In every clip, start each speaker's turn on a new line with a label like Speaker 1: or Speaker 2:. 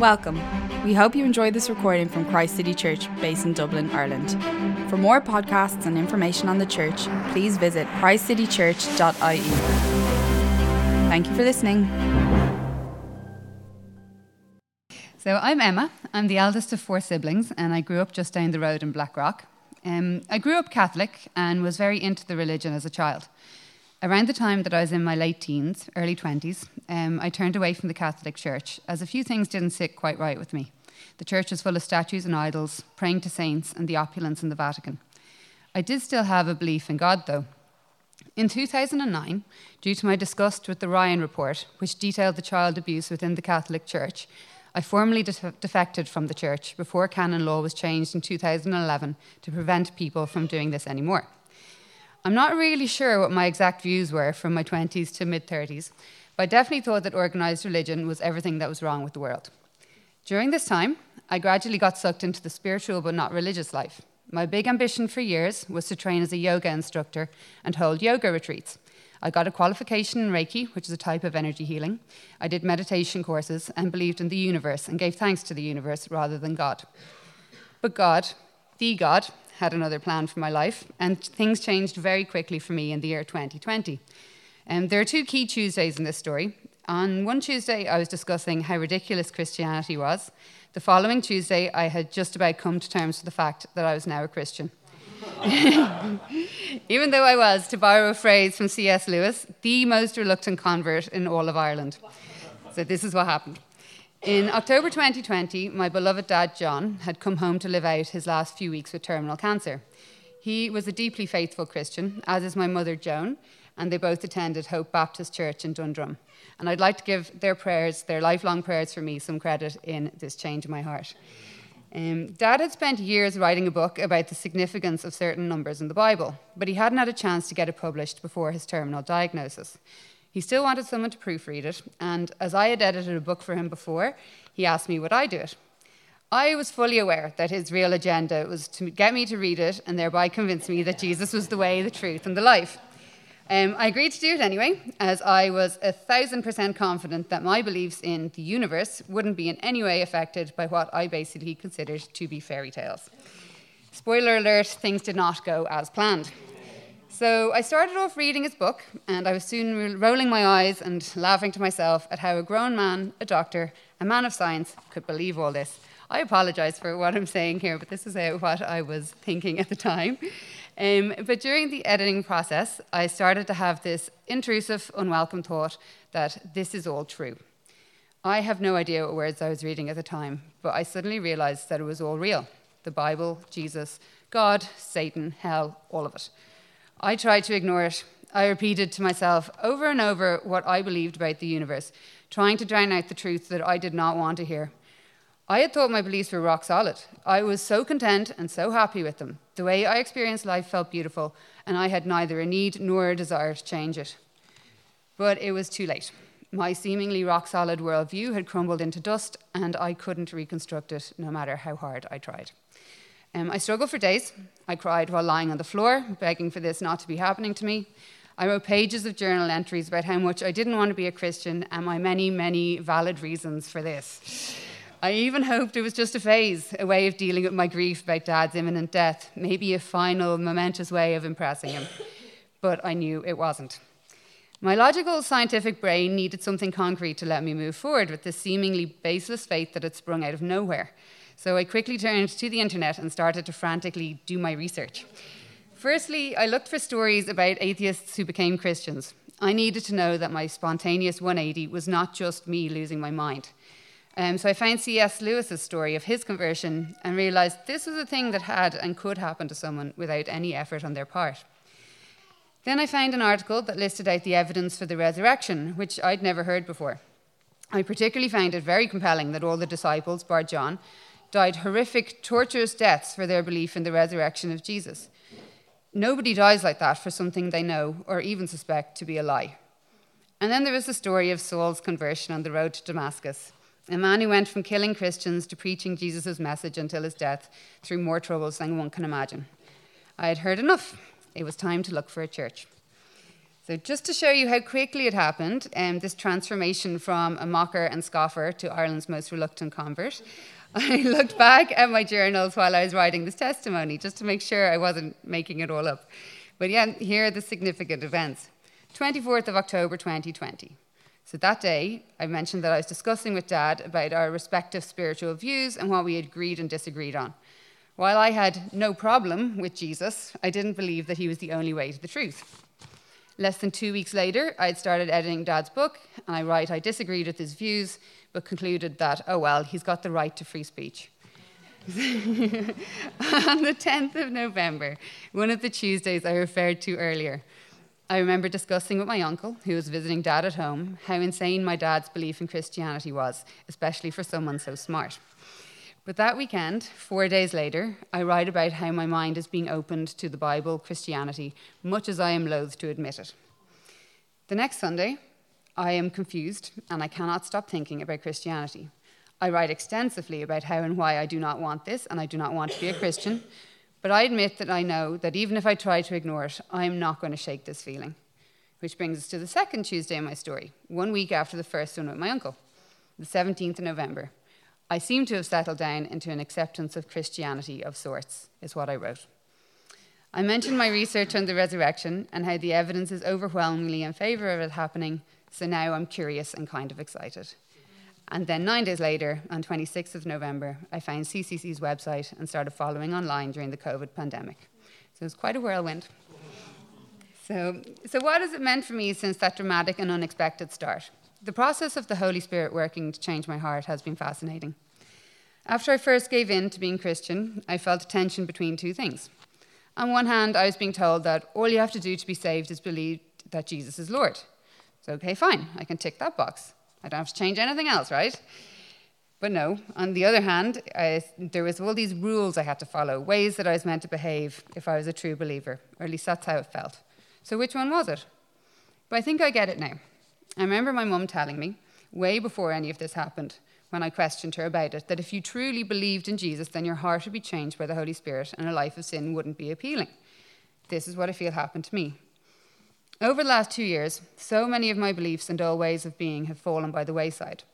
Speaker 1: Welcome. We hope you enjoyed this recording from Christ City Church, based in Dublin, Ireland. For more podcasts and information on the church, please visit christcitychurch.ie. Thank you for listening.
Speaker 2: So, I'm Emma. I'm the eldest of four siblings, and I grew up just down the road in Blackrock. Um, I grew up Catholic and was very into the religion as a child. Around the time that I was in my late teens, early 20s, um, I turned away from the Catholic Church as a few things didn't sit quite right with me. The church was full of statues and idols, praying to saints, and the opulence in the Vatican. I did still have a belief in God, though. In 2009, due to my disgust with the Ryan Report, which detailed the child abuse within the Catholic Church, I formally def- defected from the church before canon law was changed in 2011 to prevent people from doing this anymore. I'm not really sure what my exact views were from my 20s to mid 30s, but I definitely thought that organised religion was everything that was wrong with the world. During this time, I gradually got sucked into the spiritual but not religious life. My big ambition for years was to train as a yoga instructor and hold yoga retreats. I got a qualification in Reiki, which is a type of energy healing. I did meditation courses and believed in the universe and gave thanks to the universe rather than God. But God, the God, had another plan for my life, and things changed very quickly for me in the year 2020. Um, there are two key Tuesdays in this story. On one Tuesday, I was discussing how ridiculous Christianity was. The following Tuesday, I had just about come to terms with the fact that I was now a Christian. Even though I was, to borrow a phrase from C.S. Lewis, the most reluctant convert in all of Ireland. So, this is what happened. In October 2020, my beloved dad, John, had come home to live out his last few weeks with terminal cancer. He was a deeply faithful Christian, as is my mother, Joan, and they both attended Hope Baptist Church in Dundrum. And I'd like to give their prayers, their lifelong prayers for me, some credit in this change in my heart. Um, Dad had spent years writing a book about the significance of certain numbers in the Bible, but he hadn't had a chance to get it published before his terminal diagnosis. He still wanted someone to proofread it, and as I had edited a book for him before, he asked me would I do it. I was fully aware that his real agenda was to get me to read it and thereby convince me that Jesus was the way, the truth, and the life. Um, I agreed to do it anyway, as I was a thousand percent confident that my beliefs in the universe wouldn't be in any way affected by what I basically considered to be fairy tales. Spoiler alert, things did not go as planned. So I started off reading his book, and I was soon rolling my eyes and laughing to myself at how a grown man, a doctor, a man of science, could believe all this. I apologize for what I'm saying here, but this is what I was thinking at the time. Um, but during the editing process, I started to have this intrusive, unwelcome thought that this is all true. I have no idea what words I was reading at the time, but I suddenly realized that it was all real the Bible, Jesus, God, Satan, hell, all of it. I tried to ignore it. I repeated to myself over and over what I believed about the universe, trying to drown out the truth that I did not want to hear. I had thought my beliefs were rock solid. I was so content and so happy with them. The way I experienced life felt beautiful, and I had neither a need nor a desire to change it. But it was too late. My seemingly rock solid worldview had crumbled into dust, and I couldn't reconstruct it no matter how hard I tried. Um, I struggled for days. I cried while lying on the floor, begging for this not to be happening to me. I wrote pages of journal entries about how much I didn't want to be a Christian and my many, many valid reasons for this. I even hoped it was just a phase, a way of dealing with my grief about Dad's imminent death, maybe a final, momentous way of impressing him. But I knew it wasn't. My logical, scientific brain needed something concrete to let me move forward with this seemingly baseless faith that had sprung out of nowhere. So I quickly turned to the internet and started to frantically do my research. Firstly, I looked for stories about atheists who became Christians. I needed to know that my spontaneous 180 was not just me losing my mind. Um, so I found C.S. Lewis's story of his conversion and realized this was a thing that had and could happen to someone without any effort on their part. Then I found an article that listed out the evidence for the resurrection, which I'd never heard before. I particularly found it very compelling that all the disciples, bar John, died horrific, torturous deaths for their belief in the resurrection of Jesus. Nobody dies like that for something they know or even suspect to be a lie. And then there is the story of Saul's conversion on the road to Damascus, a man who went from killing Christians to preaching Jesus' message until his death through more troubles than one can imagine. I had heard enough. It was time to look for a church. So, just to show you how quickly it happened, um, this transformation from a mocker and scoffer to Ireland's most reluctant convert, I looked back at my journals while I was writing this testimony just to make sure I wasn't making it all up. But yeah, here are the significant events. 24th of October 2020. So that day, I mentioned that I was discussing with Dad about our respective spiritual views and what we agreed and disagreed on. While I had no problem with Jesus, I didn't believe that he was the only way to the truth. Less than two weeks later, I had started editing Dad's book, and I write I disagreed with his views, but concluded that, oh well, he's got the right to free speech. on the 10th of November, one of the Tuesdays I referred to earlier, I remember discussing with my uncle, who was visiting dad at home, how insane my dad's belief in Christianity was, especially for someone so smart. But that weekend, four days later, I write about how my mind is being opened to the Bible, Christianity, much as I am loath to admit it. The next Sunday, I am confused and I cannot stop thinking about Christianity. I write extensively about how and why I do not want this and I do not want to be a Christian, but I admit that I know that even if I try to ignore it, I am not going to shake this feeling. Which brings us to the second Tuesday in my story, one week after the first one with my uncle, the 17th of November. I seem to have settled down into an acceptance of Christianity of sorts, is what I wrote. I mentioned my research on the resurrection and how the evidence is overwhelmingly in favour of it happening, so now I'm curious and kind of excited. And then nine days later, on 26th of November, I found CCC's website and started following online during the COVID pandemic. So it was quite a whirlwind. So, so what has it meant for me since that dramatic and unexpected start? The process of the Holy Spirit working to change my heart has been fascinating. After I first gave in to being Christian, I felt a tension between two things. On one hand, I was being told that all you have to do to be saved is believe that Jesus is Lord. So, okay, fine, I can tick that box. I don't have to change anything else, right? But no, on the other hand, I, there was all these rules I had to follow, ways that I was meant to behave if I was a true believer, or at least that's how it felt. So which one was it? But I think I get it now. I remember my mum telling me, way before any of this happened, when I questioned her about it, that if you truly believed in Jesus, then your heart would be changed by the Holy Spirit and a life of sin wouldn't be appealing. This is what I feel happened to me. Over the last two years, so many of my beliefs and old ways of being have fallen by the wayside.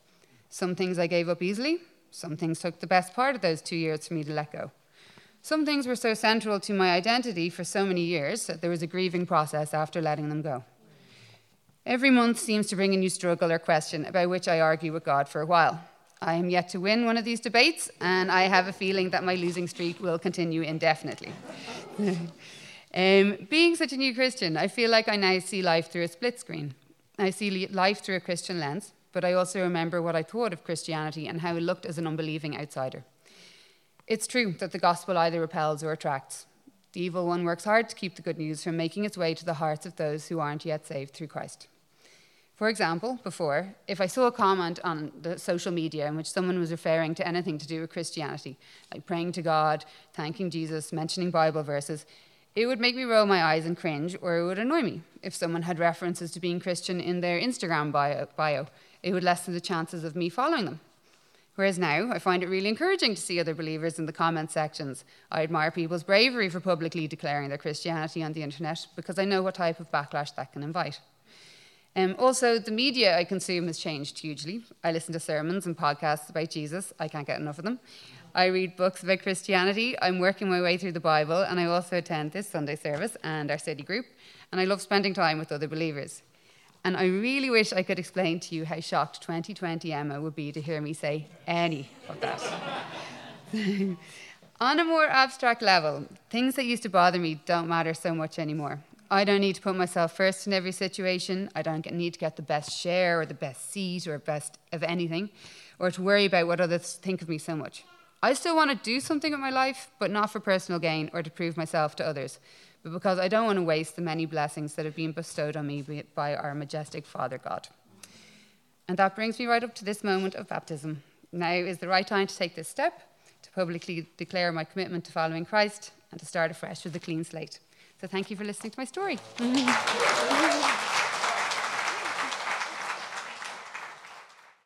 Speaker 2: Some things I gave up easily, some things took the best part of those two years for me to let go. Some things were so central to my identity for so many years that there was a grieving process after letting them go. Every month seems to bring a new struggle or question about which I argue with God for a while. I am yet to win one of these debates, and I have a feeling that my losing streak will continue indefinitely. um, being such a new Christian, I feel like I now see life through a split screen. I see life through a Christian lens, but I also remember what I thought of Christianity and how it looked as an unbelieving outsider. It's true that the gospel either repels or attracts. The evil one works hard to keep the good news from making its way to the hearts of those who aren't yet saved through Christ. For example, before, if I saw a comment on the social media in which someone was referring to anything to do with Christianity, like praying to God, thanking Jesus, mentioning Bible verses, it would make me roll my eyes and cringe, or it would annoy me. If someone had references to being Christian in their Instagram bio, bio it would lessen the chances of me following them. Whereas now, I find it really encouraging to see other believers in the comment sections. I admire people's bravery for publicly declaring their Christianity on the internet because I know what type of backlash that can invite. Um, also, the media I consume has changed hugely. I listen to sermons and podcasts about Jesus. I can't get enough of them. I read books about Christianity. I'm working my way through the Bible, and I also attend this Sunday service and our city group. And I love spending time with other believers. And I really wish I could explain to you how shocked 2020 Emma would be to hear me say any of that. On a more abstract level, things that used to bother me don't matter so much anymore. I don't need to put myself first in every situation. I don't need to get the best share or the best seat or best of anything or to worry about what others think of me so much. I still want to do something with my life, but not for personal gain or to prove myself to others, but because I don't want to waste the many blessings that have been bestowed on me by our majestic Father God. And that brings me right up to this moment of baptism. Now is the right time to take this step, to publicly declare my commitment to following Christ, and to start afresh with a clean slate. So thank you for listening to my story.